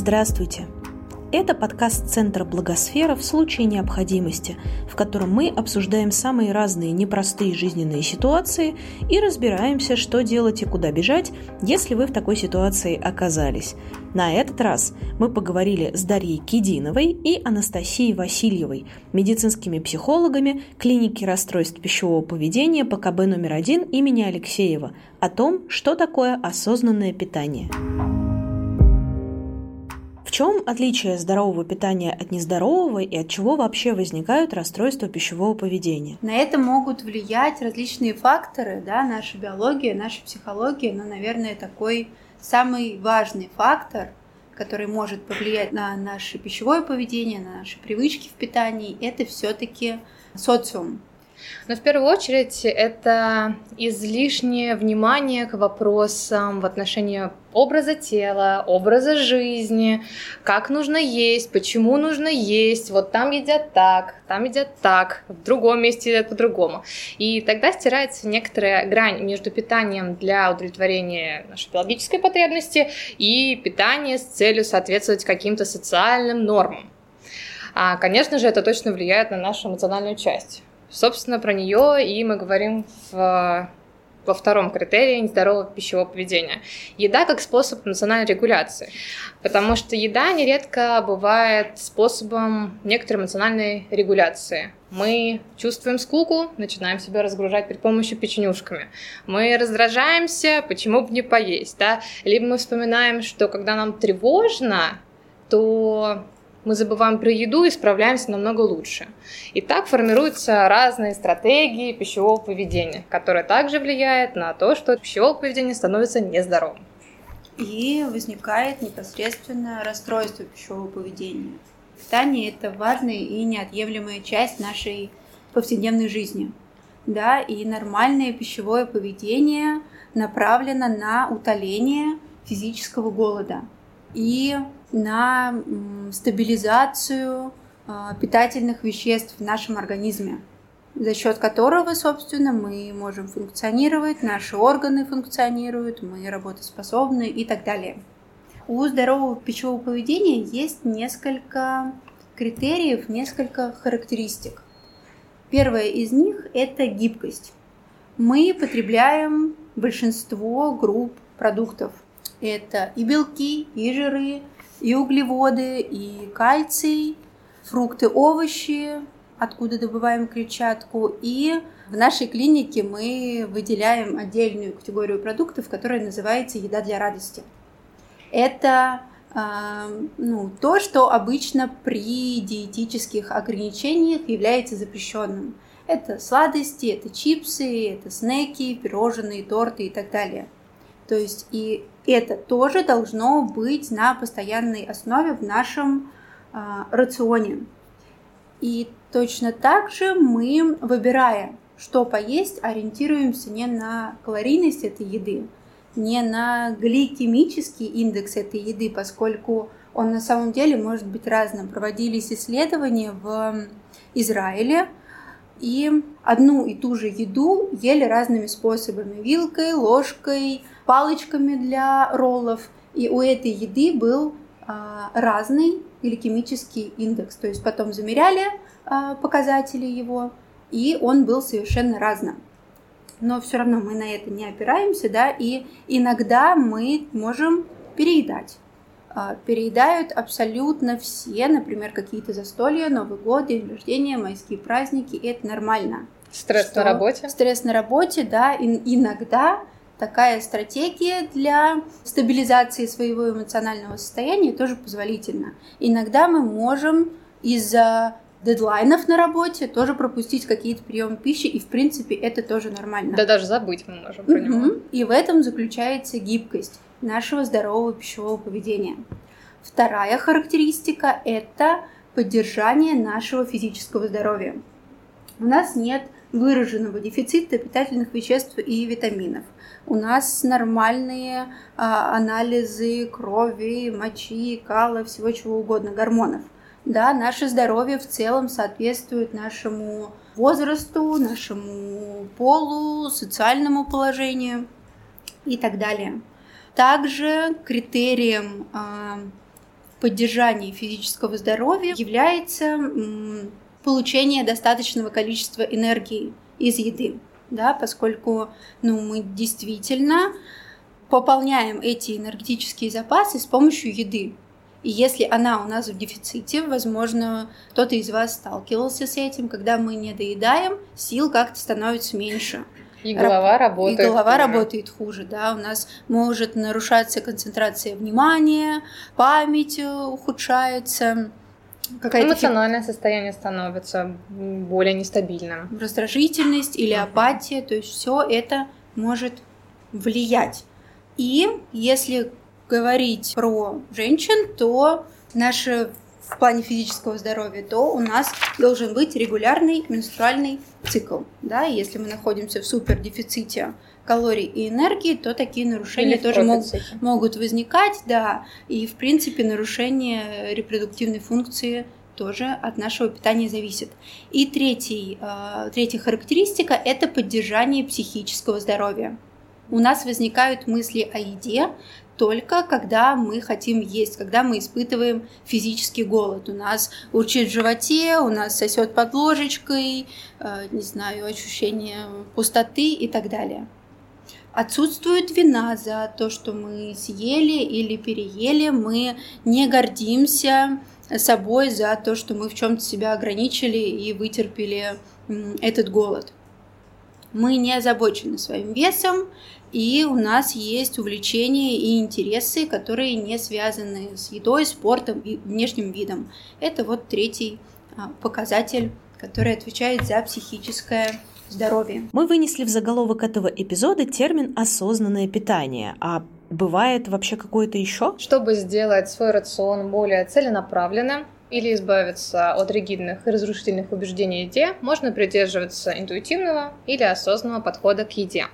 Здравствуйте! Это подкаст Центра Благосфера в случае необходимости, в котором мы обсуждаем самые разные непростые жизненные ситуации и разбираемся, что делать и куда бежать, если вы в такой ситуации оказались. На этот раз мы поговорили с Дарьей Кидиновой и Анастасией Васильевой, медицинскими психологами клиники расстройств пищевого поведения ПКБ номер один имени Алексеева, о том, что такое осознанное питание. В чем отличие здорового питания от нездорового и от чего вообще возникают расстройства пищевого поведения? На это могут влиять различные факторы, да, наша биология, наша психология, но, наверное, такой самый важный фактор, который может повлиять на наше пищевое поведение, на наши привычки в питании, это все-таки социум. Но в первую очередь это излишнее внимание к вопросам в отношении образа тела, образа жизни, как нужно есть, почему нужно есть, вот там едят так, там едят так, в другом месте едят по-другому. И тогда стирается некоторая грань между питанием для удовлетворения нашей биологической потребности и питанием с целью соответствовать каким-то социальным нормам. А, конечно же, это точно влияет на нашу эмоциональную часть. Собственно, про нее и мы говорим в во втором критерии нездорового пищевого поведения. Еда как способ эмоциональной регуляции, потому что еда нередко бывает способом некоторой эмоциональной регуляции. Мы чувствуем скуку, начинаем себя разгружать при помощи печенюшками. Мы раздражаемся, почему бы не поесть, да? Либо мы вспоминаем, что когда нам тревожно, то мы забываем про еду и справляемся намного лучше. И так формируются разные стратегии пищевого поведения, которые также влияют на то, что пищевое поведение становится нездоровым. И возникает непосредственно расстройство пищевого поведения. Питание – это важная и неотъемлемая часть нашей повседневной жизни. Да, и нормальное пищевое поведение направлено на утоление физического голода. И на стабилизацию а, питательных веществ в нашем организме, за счет которого, собственно, мы можем функционировать, наши органы функционируют, мы работоспособны и так далее. У здорового пищевого поведения есть несколько критериев, несколько характеристик. Первое из них – это гибкость. Мы потребляем большинство групп продуктов. Это и белки, и жиры, и углеводы, и кальций, фрукты, овощи, откуда добываем клетчатку. И в нашей клинике мы выделяем отдельную категорию продуктов, которая называется «Еда для радости». Это э, ну, то, что обычно при диетических ограничениях является запрещенным. Это сладости, это чипсы, это снеки, пирожные, торты и так далее. То есть и это тоже должно быть на постоянной основе в нашем э, рационе. И точно так же мы, выбирая, что поесть, ориентируемся не на калорийность этой еды, не на гликемический индекс этой еды, поскольку он на самом деле может быть разным. Проводились исследования в Израиле, и одну и ту же еду ели разными способами. Вилкой, ложкой, палочками для роллов. И у этой еды был а, разный гликемический индекс. То есть потом замеряли а, показатели его, и он был совершенно разным. Но все равно мы на это не опираемся, да, и иногда мы можем переедать. А, переедают абсолютно все, например, какие-то застолья, Новый год, день рождения, майские праздники, и это нормально. Стресс на работе? Стресс на работе, да, и иногда такая стратегия для стабилизации своего эмоционального состояния тоже позволительна. Иногда мы можем из-за дедлайнов на работе тоже пропустить какие-то приемы пищи, и в принципе это тоже нормально. Да даже забыть мы можем про него. И в этом заключается гибкость нашего здорового пищевого поведения. Вторая характеристика – это поддержание нашего физического здоровья. У нас нет выраженного дефицита питательных веществ и витаминов. У нас нормальные а, анализы крови, мочи, кала, всего чего угодно, гормонов. Да, наше здоровье в целом соответствует нашему возрасту, нашему полу, социальному положению и так далее. Также критерием а, поддержания физического здоровья является получение достаточного количества энергии из еды, да, поскольку ну, мы действительно пополняем эти энергетические запасы с помощью еды. И если она у нас в дефиците, возможно, кто-то из вас сталкивался с этим, когда мы не доедаем, сил как-то становится меньше. И голова работает. И голова хуже. работает хуже, да. У нас может нарушаться концентрация внимания, память ухудшается. Какая-то Эмоциональное состояние становится более нестабильным. Раздражительность или апатия, то есть все это может влиять. И если говорить про женщин, то наши в плане физического здоровья, то у нас должен быть регулярный менструальный цикл. Да? Если мы находимся в супердефиците калорий и энергии, то такие нарушения Или тоже мог, могут возникать, да, и в принципе нарушение репродуктивной функции тоже от нашего питания зависит. И третий, э, третья характеристика – это поддержание психического здоровья. У нас возникают мысли о еде, только когда мы хотим есть, когда мы испытываем физический голод. У нас урчит в животе, у нас сосет под ложечкой, э, не знаю, ощущение пустоты и так далее. Отсутствует вина за то, что мы съели или переели, мы не гордимся собой за то, что мы в чем-то себя ограничили и вытерпели этот голод. Мы не озабочены своим весом, и у нас есть увлечения и интересы, которые не связаны с едой, спортом и внешним видом. Это вот третий а, показатель, который отвечает за психическое здоровье. Мы вынесли в заголовок этого эпизода термин «осознанное питание», а бывает вообще какое-то еще? Чтобы сделать свой рацион более целенаправленным, или избавиться от ригидных и разрушительных убеждений еде, можно придерживаться интуитивного или осознанного подхода к еде.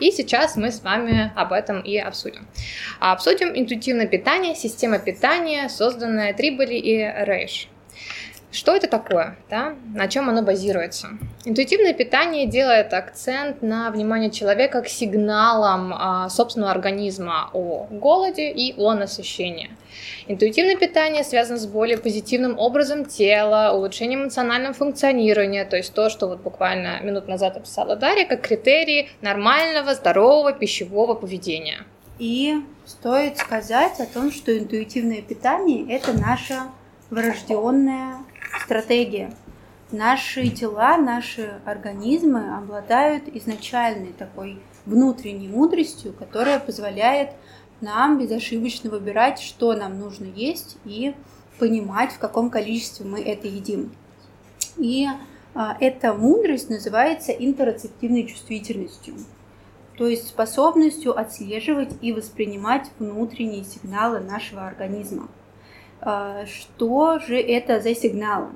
И сейчас мы с вами об этом и обсудим. Обсудим интуитивное питание, система питания, созданная Триболи и Рейш. Что это такое? Да? На чем оно базируется? Интуитивное питание делает акцент на внимание человека к сигналам а, собственного организма о голоде и о насыщении. Интуитивное питание связано с более позитивным образом тела, улучшением эмоционального функционирования, то есть то, что вот буквально минут назад описала Дарья, как критерии нормального, здорового пищевого поведения. И стоит сказать о том, что интуитивное питание – это наша врожденная стратегия. Наши тела, наши организмы обладают изначальной такой внутренней мудростью, которая позволяет нам безошибочно выбирать, что нам нужно есть и понимать, в каком количестве мы это едим. И а, эта мудрость называется интероцептивной чувствительностью, то есть способностью отслеживать и воспринимать внутренние сигналы нашего организма. А, что же это за сигналы?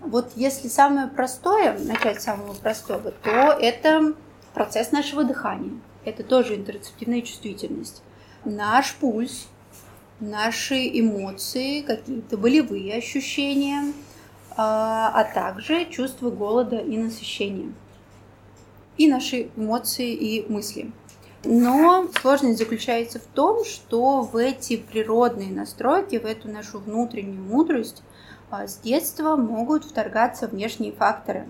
Вот если самое простое, начать с самого простого, то это процесс нашего дыхания. Это тоже интерцептивная чувствительность. Наш пульс, наши эмоции, какие-то болевые ощущения, а, а также чувство голода и насыщения. И наши эмоции и мысли. Но сложность заключается в том, что в эти природные настройки, в эту нашу внутреннюю мудрость а, с детства могут вторгаться внешние факторы.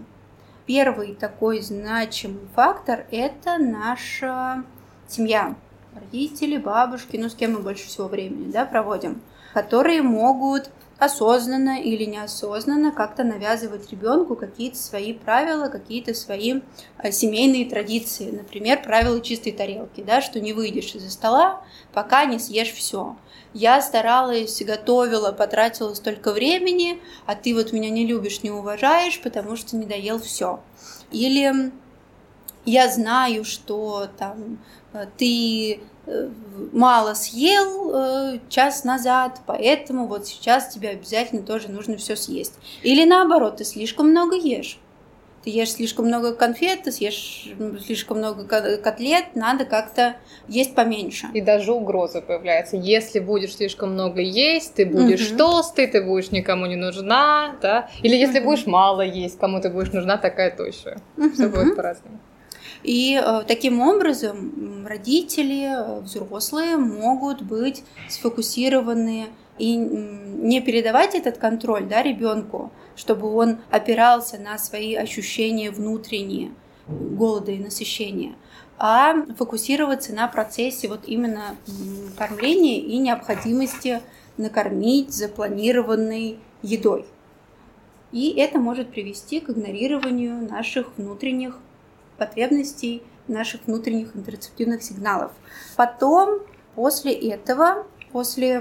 Первый такой значимый фактор – это наша семья, родители, бабушки, ну с кем мы больше всего времени да, проводим, которые могут осознанно или неосознанно как-то навязывать ребенку какие-то свои правила, какие-то свои э, семейные традиции. Например, правила чистой тарелки, да, что не выйдешь из-за стола, пока не съешь все. Я старалась, готовила, потратила столько времени, а ты вот меня не любишь, не уважаешь, потому что не доел все. Или я знаю, что там э, ты мало съел э, час назад, поэтому вот сейчас тебе обязательно тоже нужно все съесть. Или наоборот, ты слишком много ешь. Ты ешь слишком много конфет, ты съешь слишком много котлет, надо как-то есть поменьше. И даже угроза появляется. Если будешь слишком много есть, ты будешь угу. толстый, ты будешь никому не нужна, да? Или если угу. будешь мало есть, кому ты будешь нужна, такая тощая. Угу. Все будет по-разному. И э, таким образом родители, э, взрослые могут быть сфокусированы и не передавать этот контроль да, ребенку, чтобы он опирался на свои ощущения внутренние голода и насыщения, а фокусироваться на процессе вот именно кормления и необходимости накормить запланированной едой. И это может привести к игнорированию наших внутренних потребностей, наших внутренних интерцептивных сигналов. Потом, после этого, после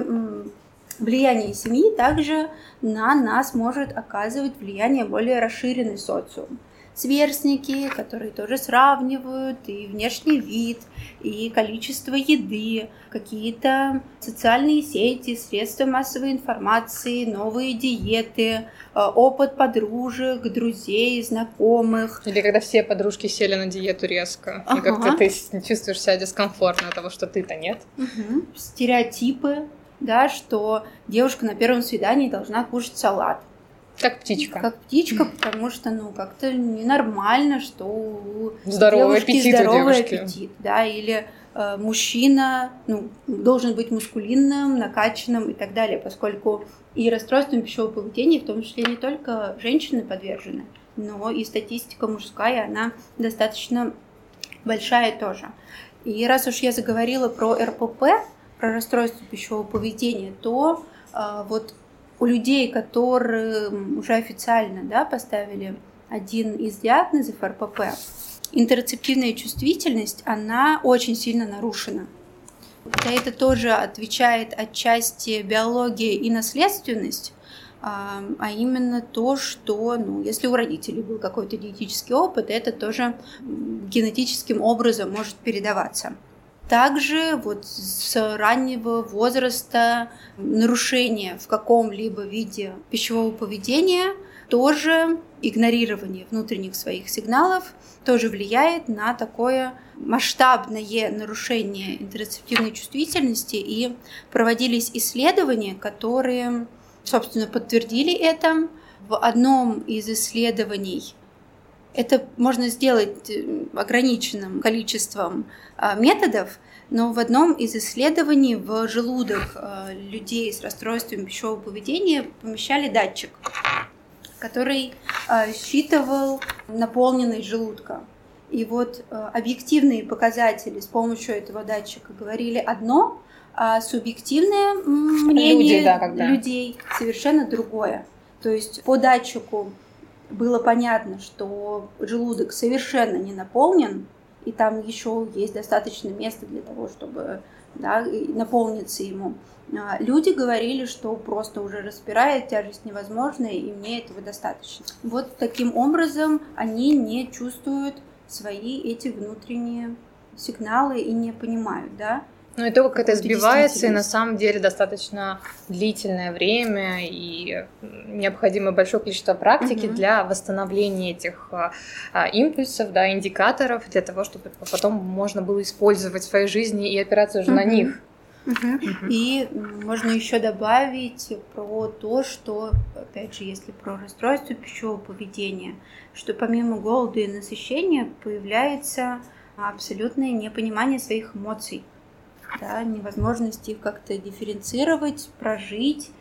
влияния семьи, также на нас может оказывать влияние более расширенный социум сверстники, которые тоже сравнивают и внешний вид, и количество еды, какие-то социальные сети, средства массовой информации, новые диеты, э, опыт подружек, друзей, знакомых. Или когда все подружки сели на диету резко, ага. и как-то ты чувствуешь себя дискомфортно от того, что ты-то нет. Угу. Стереотипы, да, что девушка на первом свидании должна кушать салат как птичка. Как птичка, потому что, ну, как-то ненормально, что здоровый девушки аппетит здоровый у аппетит, да, или э, мужчина, ну, должен быть мускулинным, накачанным и так далее, поскольку и расстройством пищевого поведения, в том числе не только женщины подвержены, но и статистика мужская, она достаточно большая тоже. И раз уж я заговорила про РПП, про расстройство пищевого поведения, то э, вот у людей, которые уже официально да, поставили один из диагнозов РПП, интерцептивная чувствительность, она очень сильно нарушена. За это тоже отвечает отчасти биология и наследственность, а, а именно то, что, ну, если у родителей был какой-то генетический опыт, это тоже генетическим образом может передаваться. Также вот с раннего возраста нарушение в каком-либо виде пищевого поведения тоже игнорирование внутренних своих сигналов тоже влияет на такое масштабное нарушение интерцептивной чувствительности. И проводились исследования, которые, собственно, подтвердили это. В одном из исследований это можно сделать э, ограниченным количеством а, методов, но в одном из исследований в желудок а, людей с расстройством пищевого поведения помещали датчик, который а, считывал наполненность желудка. И вот объективные показатели с помощью этого датчика говорили одно, а субъективное мнение Люди, да, когда... людей совершенно другое. То есть по датчику было понятно, что желудок совершенно не наполнен, и там еще есть достаточно места для того, чтобы да, наполниться ему. А, люди говорили, что просто уже распирает, тяжесть невозможная, и мне этого достаточно. Вот таким образом они не чувствуют свои эти внутренние сигналы и не понимают, да, ну и то, как это сбивается, и на самом деле достаточно длительное время, и необходимо большое количество практики угу. для восстановления этих а, а, импульсов, да, индикаторов, для того, чтобы потом можно было использовать в своей жизни и опираться уже угу. на них. Угу. Угу. И можно еще добавить про то, что, опять же, если про расстройство пищевого поведения, что помимо голода и насыщения появляется абсолютное непонимание своих эмоций да, невозможность их как-то дифференцировать, прожить,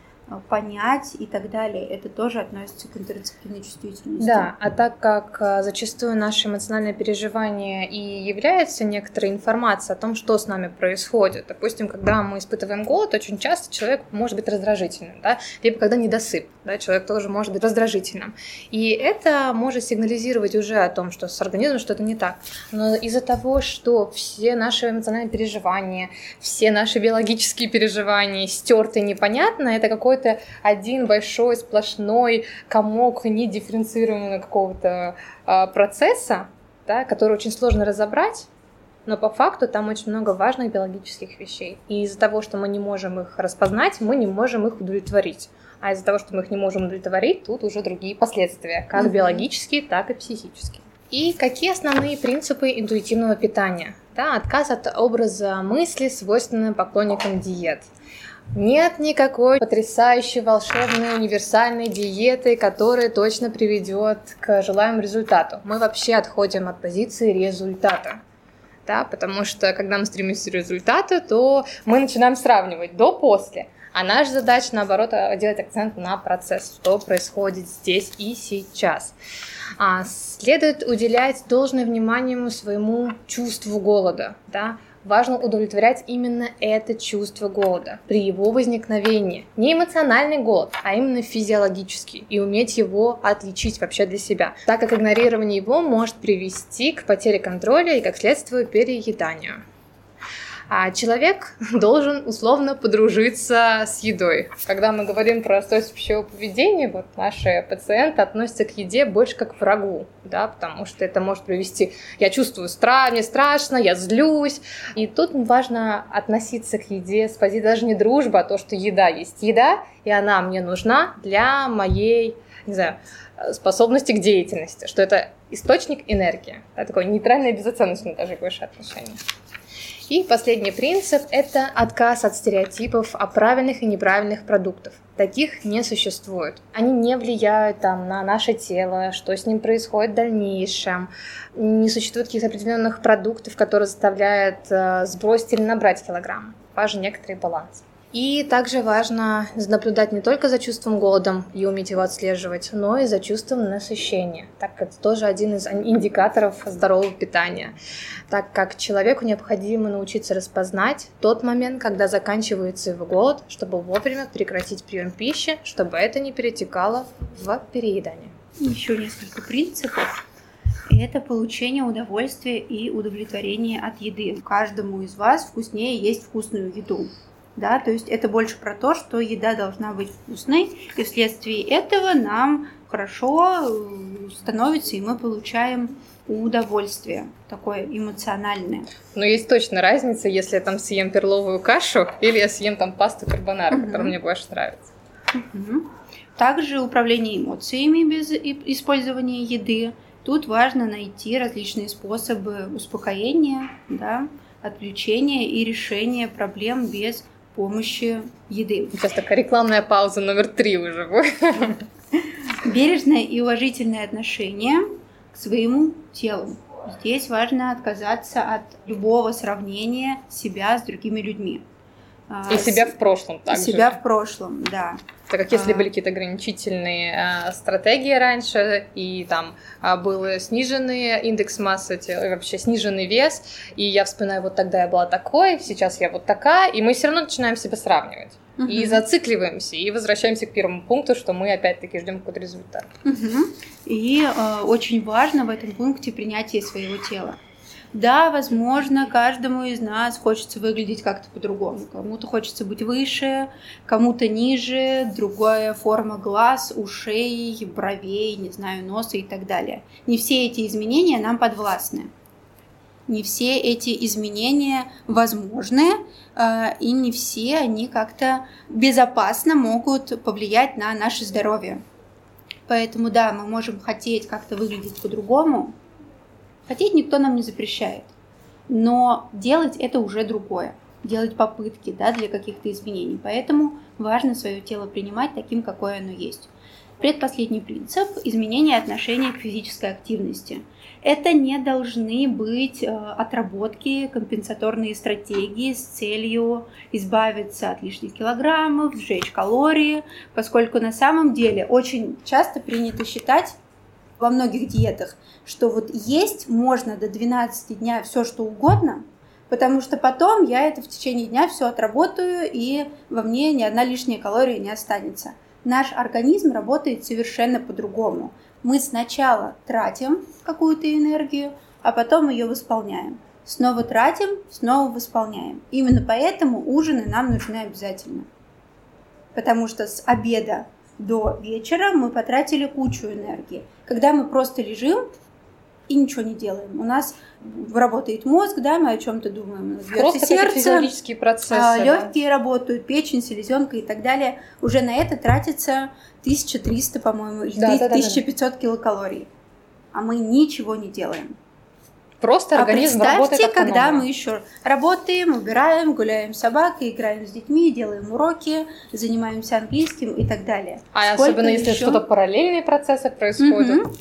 понять и так далее. Это тоже относится к интерцептивной чувствительности. Да, а так как э, зачастую наше эмоциональное переживание и является некоторой информацией о том, что с нами происходит. Допустим, когда мы испытываем голод, очень часто человек может быть раздражительным, да, либо когда недосып, да, человек тоже может быть раздражительным. И это может сигнализировать уже о том, что с организмом что-то не так. Но из-за того, что все наши эмоциональные переживания, все наши биологические переживания стерты непонятно, это какой-то один большой сплошной комок недифференцируемого какого-то э, процесса, да, который очень сложно разобрать, но по факту там очень много важных биологических вещей. И из-за того, что мы не можем их распознать, мы не можем их удовлетворить. А из-за того, что мы их не можем удовлетворить, тут уже другие последствия, как mm-hmm. биологические, так и психические. И какие основные принципы интуитивного питания? Да, отказ от образа мысли, свойственного поклонникам диет. Нет никакой потрясающей, волшебной, универсальной диеты, которая точно приведет к желаемому результату. Мы вообще отходим от позиции результата. Да, потому что когда мы стремимся к результату, то мы начинаем сравнивать до-после. А наша задача, наоборот, делать акцент на процесс, что происходит здесь и сейчас. А, следует уделять должное внимание своему чувству голода, да, важно удовлетворять именно это чувство голода при его возникновении. Не эмоциональный голод, а именно физиологический, и уметь его отличить вообще для себя, так как игнорирование его может привести к потере контроля и, как следствие, перееданию. А человек должен условно подружиться с едой. Когда мы говорим про расстройство пищевого поведения, вот наши пациенты относятся к еде больше как к врагу, да, потому что это может привести, я чувствую страх, мне страшно, я злюсь. И тут важно относиться к еде с позиции даже не дружбы, а то, что еда есть еда, и она мне нужна для моей, не знаю, способности к деятельности, что это источник энергии, да, такое нейтральное безоценочное даже больше отношение. И последний принцип – это отказ от стереотипов о правильных и неправильных продуктах. Таких не существует. Они не влияют там, на наше тело, что с ним происходит в дальнейшем. Не существует каких-то определенных продуктов, которые заставляют э, сбросить или набрать килограмм. Важен некоторый баланс. И также важно наблюдать не только за чувством голода и уметь его отслеживать, но и за чувством насыщения, так как это тоже один из индикаторов здорового питания, так как человеку необходимо научиться распознать тот момент, когда заканчивается его голод, чтобы вовремя прекратить прием пищи, чтобы это не перетекало в переедание. Еще несколько принципов. Это получение удовольствия и удовлетворения от еды. Каждому из вас вкуснее есть вкусную еду да, то есть это больше про то, что еда должна быть вкусной, и вследствие этого нам хорошо э, становится, и мы получаем удовольствие такое эмоциональное. Но есть точно разница, если я там съем перловую кашу или я съем там пасту карбонара, угу. которая мне больше нравится. Угу. Также управление эмоциями без использования еды. Тут важно найти различные способы успокоения, да, отвлечения и решения проблем без помощи еды. Сейчас такая рекламная пауза номер три уже будет. Бережное и уважительное отношение к своему телу. Здесь важно отказаться от любого сравнения себя с другими людьми. И себя в прошлом также. Себя в прошлом, да. Так как если а... были какие-то ограничительные а, стратегии раньше, и там а, был сниженный индекс массы вообще сниженный вес, и я вспоминаю, вот тогда я была такой, сейчас я вот такая, и мы все равно начинаем себя сравнивать. Угу. И зацикливаемся, и возвращаемся к первому пункту, что мы опять-таки ждем какой-то результат. Угу. И э, очень важно в этом пункте принятие своего тела. Да, возможно, каждому из нас хочется выглядеть как-то по-другому. Кому-то хочется быть выше, кому-то ниже, другая форма глаз, ушей, бровей, не знаю, носа и так далее. Не все эти изменения нам подвластны. Не все эти изменения возможны, э, и не все они как-то безопасно могут повлиять на наше здоровье. Поэтому да, мы можем хотеть как-то выглядеть по-другому, Хотеть никто нам не запрещает, но делать это уже другое, делать попытки да, для каких-то изменений. Поэтому важно свое тело принимать таким, какое оно есть. Предпоследний принцип – изменение отношения к физической активности. Это не должны быть э, отработки, компенсаторные стратегии с целью избавиться от лишних килограммов, сжечь калории, поскольку на самом деле очень часто принято считать, во многих диетах, что вот есть можно до 12 дня все что угодно, потому что потом я это в течение дня все отработаю, и во мне ни одна лишняя калория не останется. Наш организм работает совершенно по-другому. Мы сначала тратим какую-то энергию, а потом ее восполняем. Снова тратим, снова восполняем. Именно поэтому ужины нам нужны обязательно. Потому что с обеда до вечера мы потратили кучу энергии. Когда мы просто лежим и ничего не делаем, у нас работает мозг, да, мы о чем-то думаем, просто сердце, физиологические процессы, а, легкие да. работают, печень, селезенка и так далее. Уже на это тратится 1300, по-моему, или да, 1500 да, да, да. килокалорий, а мы ничего не делаем. Просто организм а работает представьте, когда мы еще работаем, убираем, гуляем с собакой, играем с детьми, делаем уроки, занимаемся английским и так далее. А Сколько особенно если что-то параллельные процессы происходят. Угу.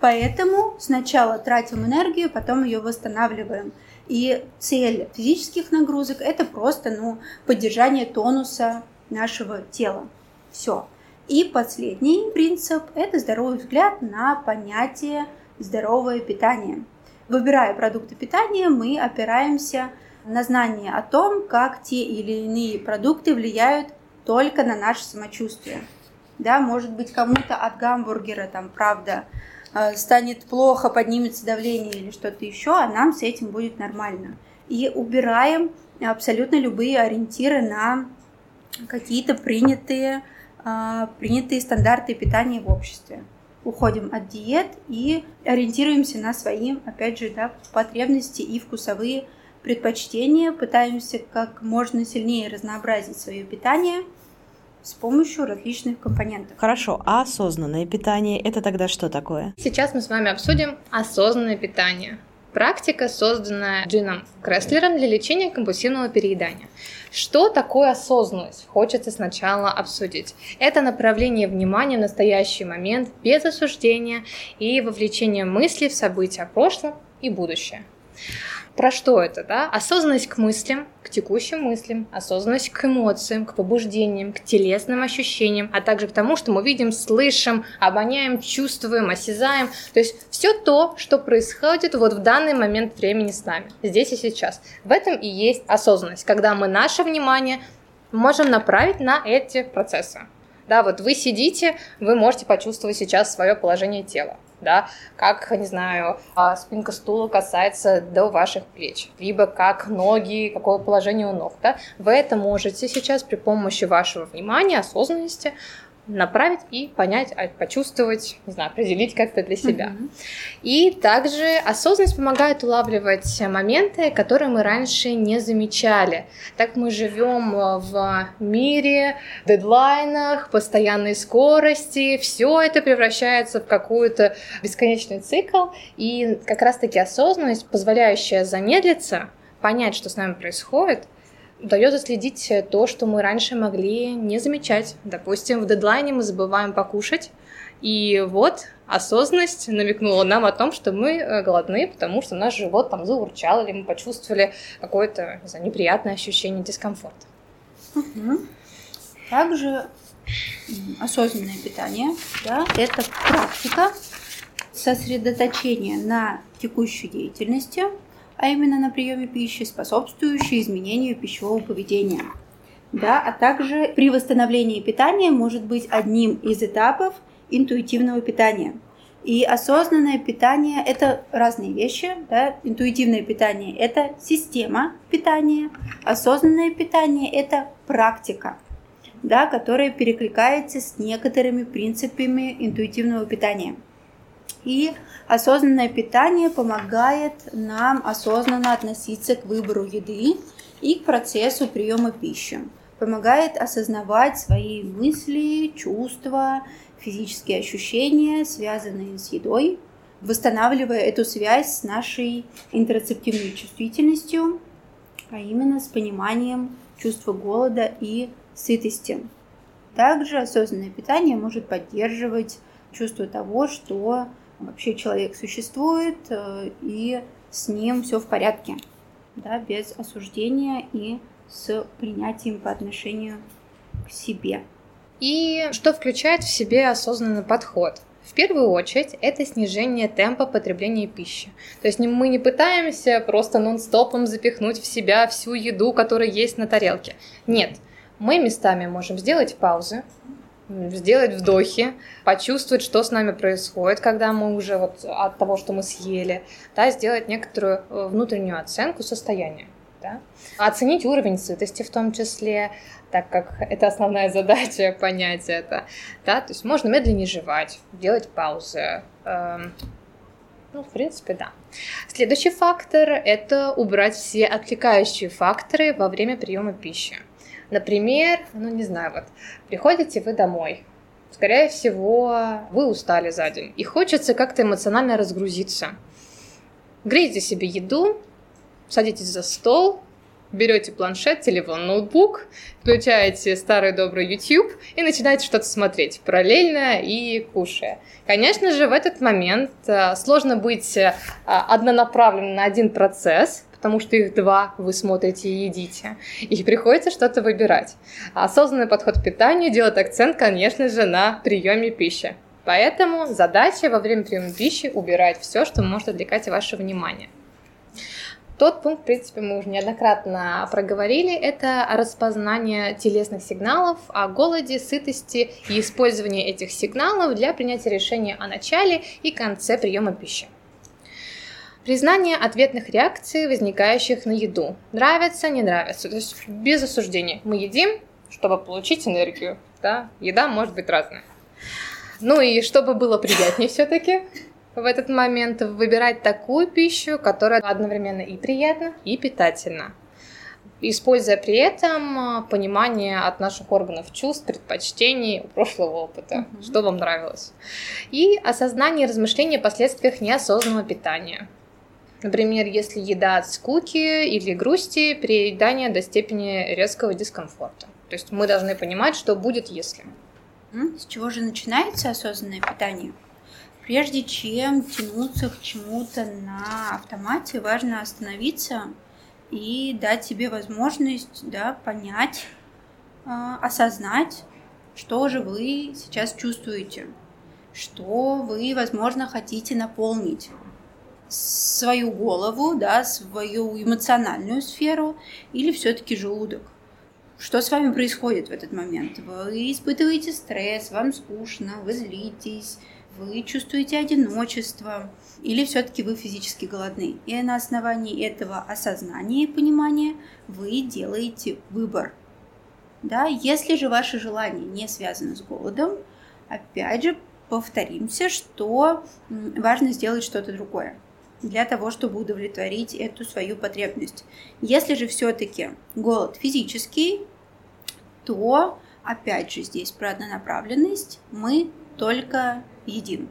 Поэтому сначала тратим энергию, потом ее восстанавливаем. И цель физических нагрузок это просто ну, поддержание тонуса нашего тела. Все. И последний принцип – это здоровый взгляд на понятие здоровое питание. Выбирая продукты питания, мы опираемся на знание о том, как те или иные продукты влияют только на наше самочувствие. Да, может быть, кому-то от гамбургера там, правда, э, станет плохо, поднимется давление или что-то еще, а нам с этим будет нормально. И убираем абсолютно любые ориентиры на какие-то принятые, э, принятые стандарты питания в обществе. Уходим от диет и ориентируемся на свои, опять же, да, потребности и вкусовые предпочтения, пытаемся как можно сильнее разнообразить свое питание – с помощью различных компонентов. Хорошо, а осознанное питание это тогда что такое? Сейчас мы с вами обсудим осознанное питание. Практика, созданная Джином Креслером для лечения компульсивного переедания. Что такое осознанность? Хочется сначала обсудить. Это направление внимания в настоящий момент без осуждения и вовлечение мыслей в события прошлого и будущее. Про что это, да? Осознанность к мыслям, к текущим мыслям, осознанность к эмоциям, к побуждениям, к телесным ощущениям, а также к тому, что мы видим, слышим, обоняем, чувствуем, осязаем. То есть все то, что происходит вот в данный момент времени с нами, здесь и сейчас. В этом и есть осознанность, когда мы наше внимание можем направить на эти процессы. Да, вот вы сидите, вы можете почувствовать сейчас свое положение тела да, как, не знаю, а, спинка стула касается до ваших плеч, либо как ноги, какое положение у ног, да, вы это можете сейчас при помощи вашего внимания, осознанности направить и понять, а, почувствовать, не знаю, определить как-то для себя. Mm-hmm. И также осознанность помогает улавливать моменты, которые мы раньше не замечали. Так мы живем э, в мире, дедлайнах, постоянной скорости, все это превращается в какой-то бесконечный цикл, и как раз-таки осознанность, позволяющая замедлиться, понять, что с нами происходит, удается следить то, что мы раньше могли не замечать. Допустим, в дедлайне мы забываем покушать, и вот осознанность намекнула нам о том, что мы э, голодны, потому что наш живот там заурчал, или мы почувствовали какое-то не знаю, неприятное ощущение дискомфорта. Также осознанное питание, да, это практика сосредоточения на текущей деятельности, а именно на приеме пищи, способствующие изменению пищевого поведения. Да, а также при восстановлении питания может быть одним из этапов интуитивного питания. И осознанное питание – это разные вещи. Да? Интуитивное питание – это система питания, осознанное питание – это практика, да, которая перекликается с некоторыми принципами интуитивного питания. И осознанное питание помогает нам осознанно относиться к выбору еды и к процессу приема пищи. Помогает осознавать свои мысли, чувства, физические ощущения, связанные с едой, восстанавливая эту связь с нашей интерцептивной чувствительностью, а именно с пониманием чувства голода и сытости. Также осознанное питание может поддерживать чувство того, что вообще человек существует, э, и с ним все в порядке, да, без осуждения и с принятием по отношению к себе. И что включает в себе осознанный подход? В первую очередь, это снижение темпа потребления пищи. То есть мы не пытаемся просто нон-стопом запихнуть в себя всю еду, которая есть на тарелке. Нет, мы местами можем сделать паузы, сделать вдохи, почувствовать, что с нами происходит, когда мы уже вот от того, что мы съели, да, сделать некоторую э, внутреннюю оценку состояния. Да? Оценить уровень сытости в том числе, так как это основная задача понять это. Да? То есть можно медленнее жевать, делать паузы. Эм, ну, в принципе, да. Следующий фактор – это убрать все отвлекающие факторы во время приема пищи. Например, ну не знаю, вот приходите вы домой, скорее всего, вы устали за день, и хочется как-то эмоционально разгрузиться. Грейте себе еду, садитесь за стол, берете планшет, телефон, ноутбук, включаете старый добрый YouTube и начинаете что-то смотреть параллельно и кушая. Конечно же, в этот момент э, сложно быть э, однонаправленным на один процесс, потому что их два вы смотрите и едите, и приходится что-то выбирать. А осознанный подход к питанию делает акцент, конечно же, на приеме пищи. Поэтому задача во время приема пищи убирать все, что может отвлекать ваше внимание. Тот пункт, в принципе, мы уже неоднократно проговорили, это распознание телесных сигналов о голоде, сытости и использование этих сигналов для принятия решения о начале и конце приема пищи. Признание ответных реакций, возникающих на еду. Нравится, не нравится. То есть без осуждения. Мы едим, чтобы получить энергию. Да? Еда может быть разная. Ну и чтобы было приятнее все-таки, в этот момент выбирать такую пищу, которая одновременно и приятна, и питательна используя при этом а, понимание от наших органов чувств, предпочтений, прошлого опыта, mm-hmm. что вам нравилось. И осознание и размышления о последствиях неосознанного питания. Например, если еда от скуки или грусти, переедание до степени резкого дискомфорта. То есть мы должны понимать, что будет, если. С чего же начинается осознанное питание? Прежде чем тянуться к чему-то на автомате, важно остановиться и дать себе возможность да, понять, э, осознать, что же вы сейчас чувствуете, что вы, возможно, хотите наполнить свою голову, да, свою эмоциональную сферу или все-таки желудок. Что с вами происходит в этот момент? Вы испытываете стресс, вам скучно, вы злитесь, вы чувствуете одиночество, или все-таки вы физически голодны. И на основании этого осознания и понимания вы делаете выбор. Да? Если же ваше желание не связано с голодом, опять же повторимся, что важно сделать что-то другое для того, чтобы удовлетворить эту свою потребность. Если же все-таки голод физический, то опять же здесь про однонаправленность мы только едим,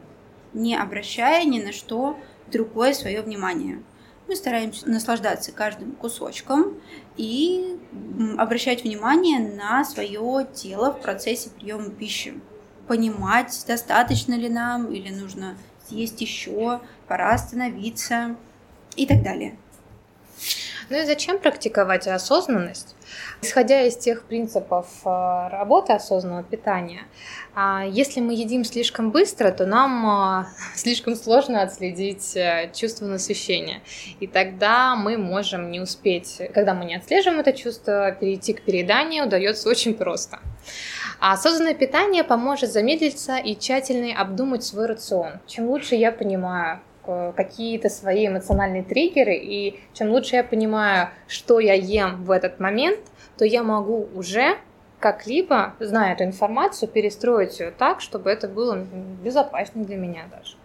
не обращая ни на что другое свое внимание. Мы стараемся наслаждаться каждым кусочком и обращать внимание на свое тело в процессе приема пищи. Понимать, достаточно ли нам или нужно съесть еще, пора остановиться и так далее. Ну и зачем практиковать осознанность? Исходя из тех принципов э, работы осознанного питания, а, если мы едим слишком быстро, то нам э, слишком сложно отследить э, чувство насыщения. И тогда мы можем не успеть, когда мы не отслеживаем это чувство, перейти к перееданию удается очень просто. А осознанное питание поможет замедлиться и тщательно обдумать свой рацион. Чем лучше я понимаю, Э, какие-то свои эмоциональные триггеры, и чем лучше я понимаю, что я ем в этот момент, то я могу уже как-либо, зная эту информацию, перестроить ее так, чтобы это было безопаснее для меня даже.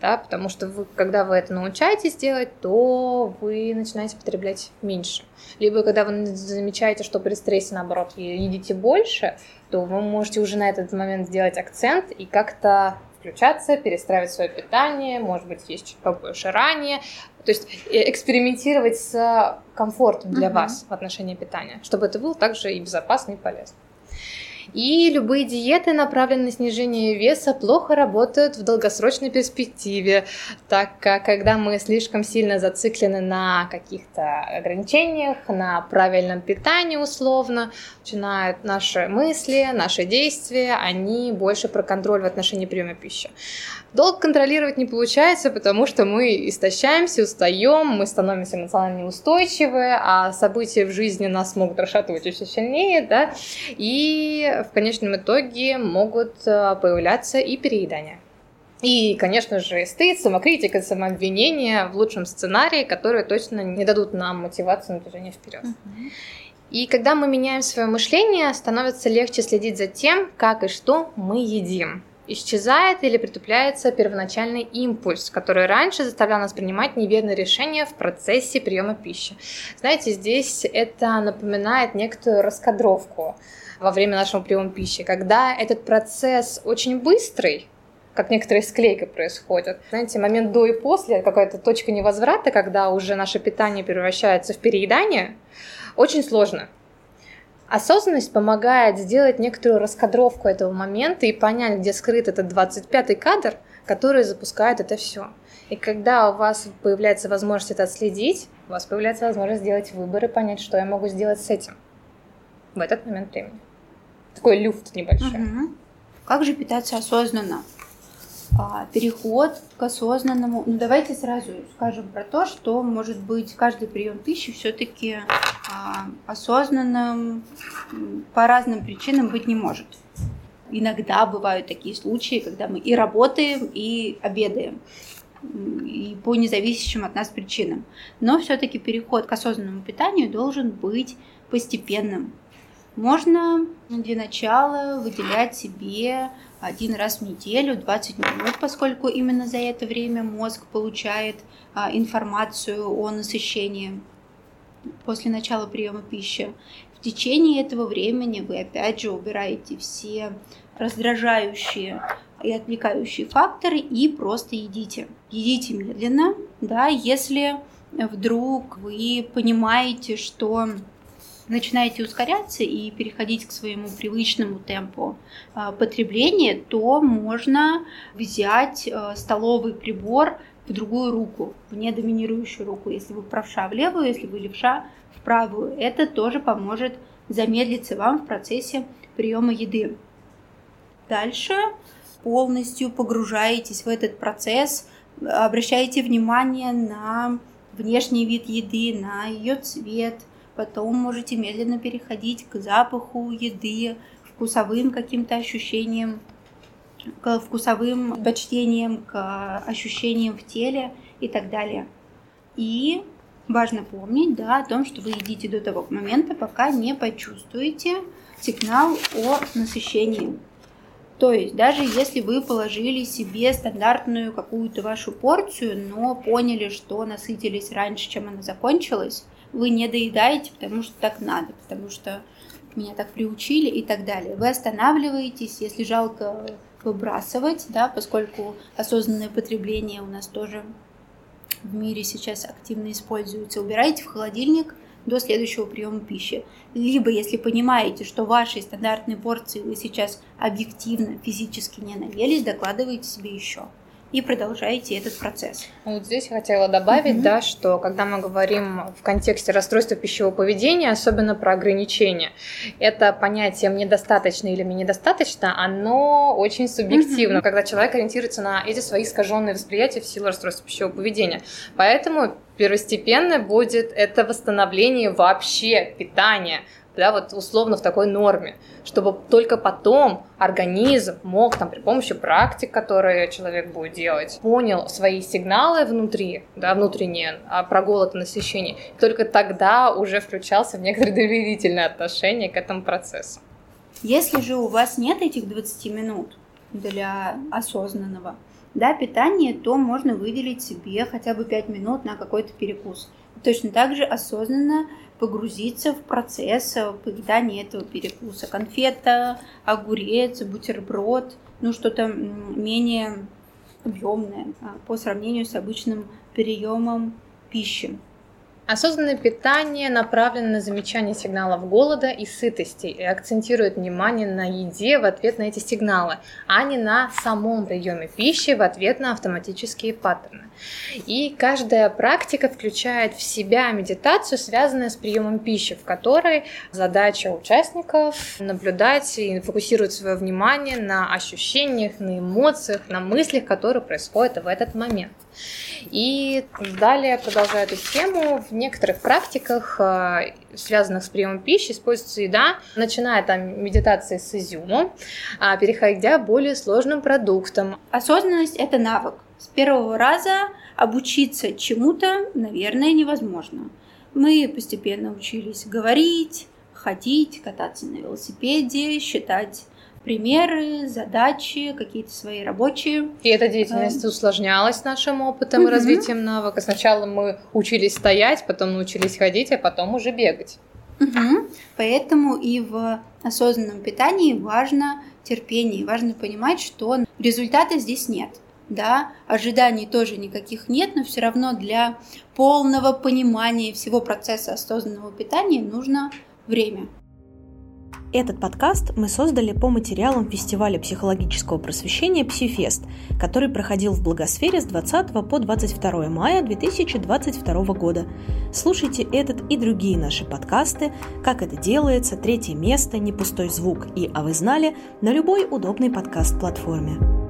Да, потому что вы, когда вы это научаетесь делать, то вы начинаете потреблять меньше. Либо когда вы замечаете, что при стрессе, наоборот, едите больше, то вы можете уже на этот момент сделать акцент и как-то включаться, перестраивать свое питание, может быть, есть чуть побольше ранее. То есть э, экспериментировать с комфортом для uh-huh. вас в отношении питания, чтобы это было также и безопасно, и полезно. И любые диеты, направленные на снижение веса, плохо работают в долгосрочной перспективе, так как когда мы слишком сильно зациклены на каких-то ограничениях, на правильном питании условно, начинают наши мысли, наши действия, они больше про контроль в отношении приема пищи. Долг контролировать не получается, потому что мы истощаемся, устаем, мы становимся эмоционально неустойчивы, а события в жизни нас могут расшатывать еще сильнее, да, и в конечном итоге могут э, появляться и переедания. И, конечно же, стыд, самокритика, самообвинение в лучшем сценарии, которые точно не дадут нам мотивацию на движение вперед. И когда мы меняем свое мышление, становится легче следить за тем, как и что мы едим исчезает или притупляется первоначальный импульс, который раньше заставлял нас принимать неверные решения в процессе приема пищи. Знаете, здесь это напоминает некоторую раскадровку во время нашего приема пищи, когда этот процесс очень быстрый, как некоторые склейка происходит. Знаете, момент до и после, какая-то точка невозврата, когда уже наше питание превращается в переедание, очень сложно. Осознанность помогает сделать некоторую раскадровку этого момента и понять, где скрыт этот 25-й кадр, которые запускают это все. И когда у вас появляется возможность это отследить, у вас появляется возможность сделать выбор и понять, что я могу сделать с этим в этот момент времени. Такой люфт небольшой. Угу. Как же питаться осознанно? А, переход к осознанному. Ну, давайте сразу скажем про то, что, может быть, каждый прием пищи все-таки а, осознанным по разным причинам быть не может. Иногда бывают такие случаи, когда мы и работаем, и обедаем и по независящим от нас причинам. Но все-таки переход к осознанному питанию должен быть постепенным. Можно для начала выделять себе один раз в неделю, 20 минут, поскольку именно за это время мозг получает а, информацию о насыщении после начала приема пищи. В течение этого времени вы опять же убираете все раздражающие и отвлекающие факторы и просто едите. Едите медленно, да, если вдруг вы понимаете, что начинаете ускоряться и переходить к своему привычному темпу а, потребления, то можно взять а, столовый прибор в другую руку, в недоминирующую руку. Если вы правша в левую, если вы левша в правую. Это тоже поможет замедлиться вам в процессе приема еды. Дальше полностью погружаетесь в этот процесс, обращаете внимание на внешний вид еды, на ее цвет, потом можете медленно переходить к запаху еды, вкусовым каким-то ощущениям, к вкусовым предпочтениям, к ощущениям в теле и так далее. И важно помнить да, о том, что вы едите до того момента, пока не почувствуете сигнал о насыщении. То есть даже если вы положили себе стандартную какую-то вашу порцию, но поняли, что насытились раньше, чем она закончилась, вы не доедаете, потому что так надо, потому что меня так приучили и так далее. Вы останавливаетесь, если жалко выбрасывать, да, поскольку осознанное потребление у нас тоже в мире сейчас активно используется. Убираете в холодильник – до следующего приема пищи. Либо, если понимаете, что вашей стандартной порции вы сейчас объективно физически не наелись, докладываете себе еще и продолжаете этот процесс. Вот здесь я хотела добавить, mm-hmm. да, что когда мы говорим в контексте расстройства пищевого поведения, особенно про ограничения, это понятие «мне достаточно» или «мне недостаточно», оно очень субъективно, mm-hmm. когда человек ориентируется на эти свои искаженные восприятия в силу расстройства пищевого поведения. Поэтому первостепенно будет это восстановление вообще питания, да, вот условно в такой норме, чтобы только потом организм мог там при помощи практик, которые человек будет делать, понял свои сигналы внутри, да, внутренние, а, про голод и насыщение, только тогда уже включался в некоторые доверительные отношения к этому процессу. Если же у вас нет этих 20 минут для осознанного да, питания, то можно выделить себе хотя бы 5 минут на какой-то перекус. Точно так же осознанно погрузиться в процесс э, поедания этого перекуса. Конфета, огурец, бутерброд, ну что-то менее объемное а, по сравнению с обычным приемом пищи. Осознанное питание направлено на замечание сигналов голода и сытости и акцентирует внимание на еде в ответ на эти сигналы, а не на самом приеме пищи в ответ на автоматические паттерны. И каждая практика включает в себя медитацию, связанную с приемом пищи, в которой задача участников наблюдать и фокусировать свое внимание на ощущениях, на эмоциях, на мыслях, которые происходят в этот момент. И далее, продолжая эту тему, в некоторых практиках, э, связанных с приемом пищи, используется еда, начиная там медитации с изюмом, а переходя к более сложным продуктам. Осознанность – это навык. С первого раза обучиться чему-то, наверное, невозможно. Мы постепенно учились говорить, ходить, кататься на велосипеде, считать примеры, задачи, какие-то свои рабочие. И эта деятельность а... усложнялась нашим опытом угу. и развитием навыка. Сначала мы учились стоять, потом научились ходить, а потом уже бегать. Угу. Поэтому и в осознанном питании важно терпение, важно понимать, что результата здесь нет. Да, ожиданий тоже никаких нет, но все равно для полного понимания всего процесса осознанного питания нужно время. Этот подкаст мы создали по материалам фестиваля психологического просвещения «Псифест», который проходил в Благосфере с 20 по 22 мая 2022 года. Слушайте этот и другие наши подкасты «Как это делается», «Третье место», «Не пустой звук» и «А вы знали» на любой удобной подкаст-платформе.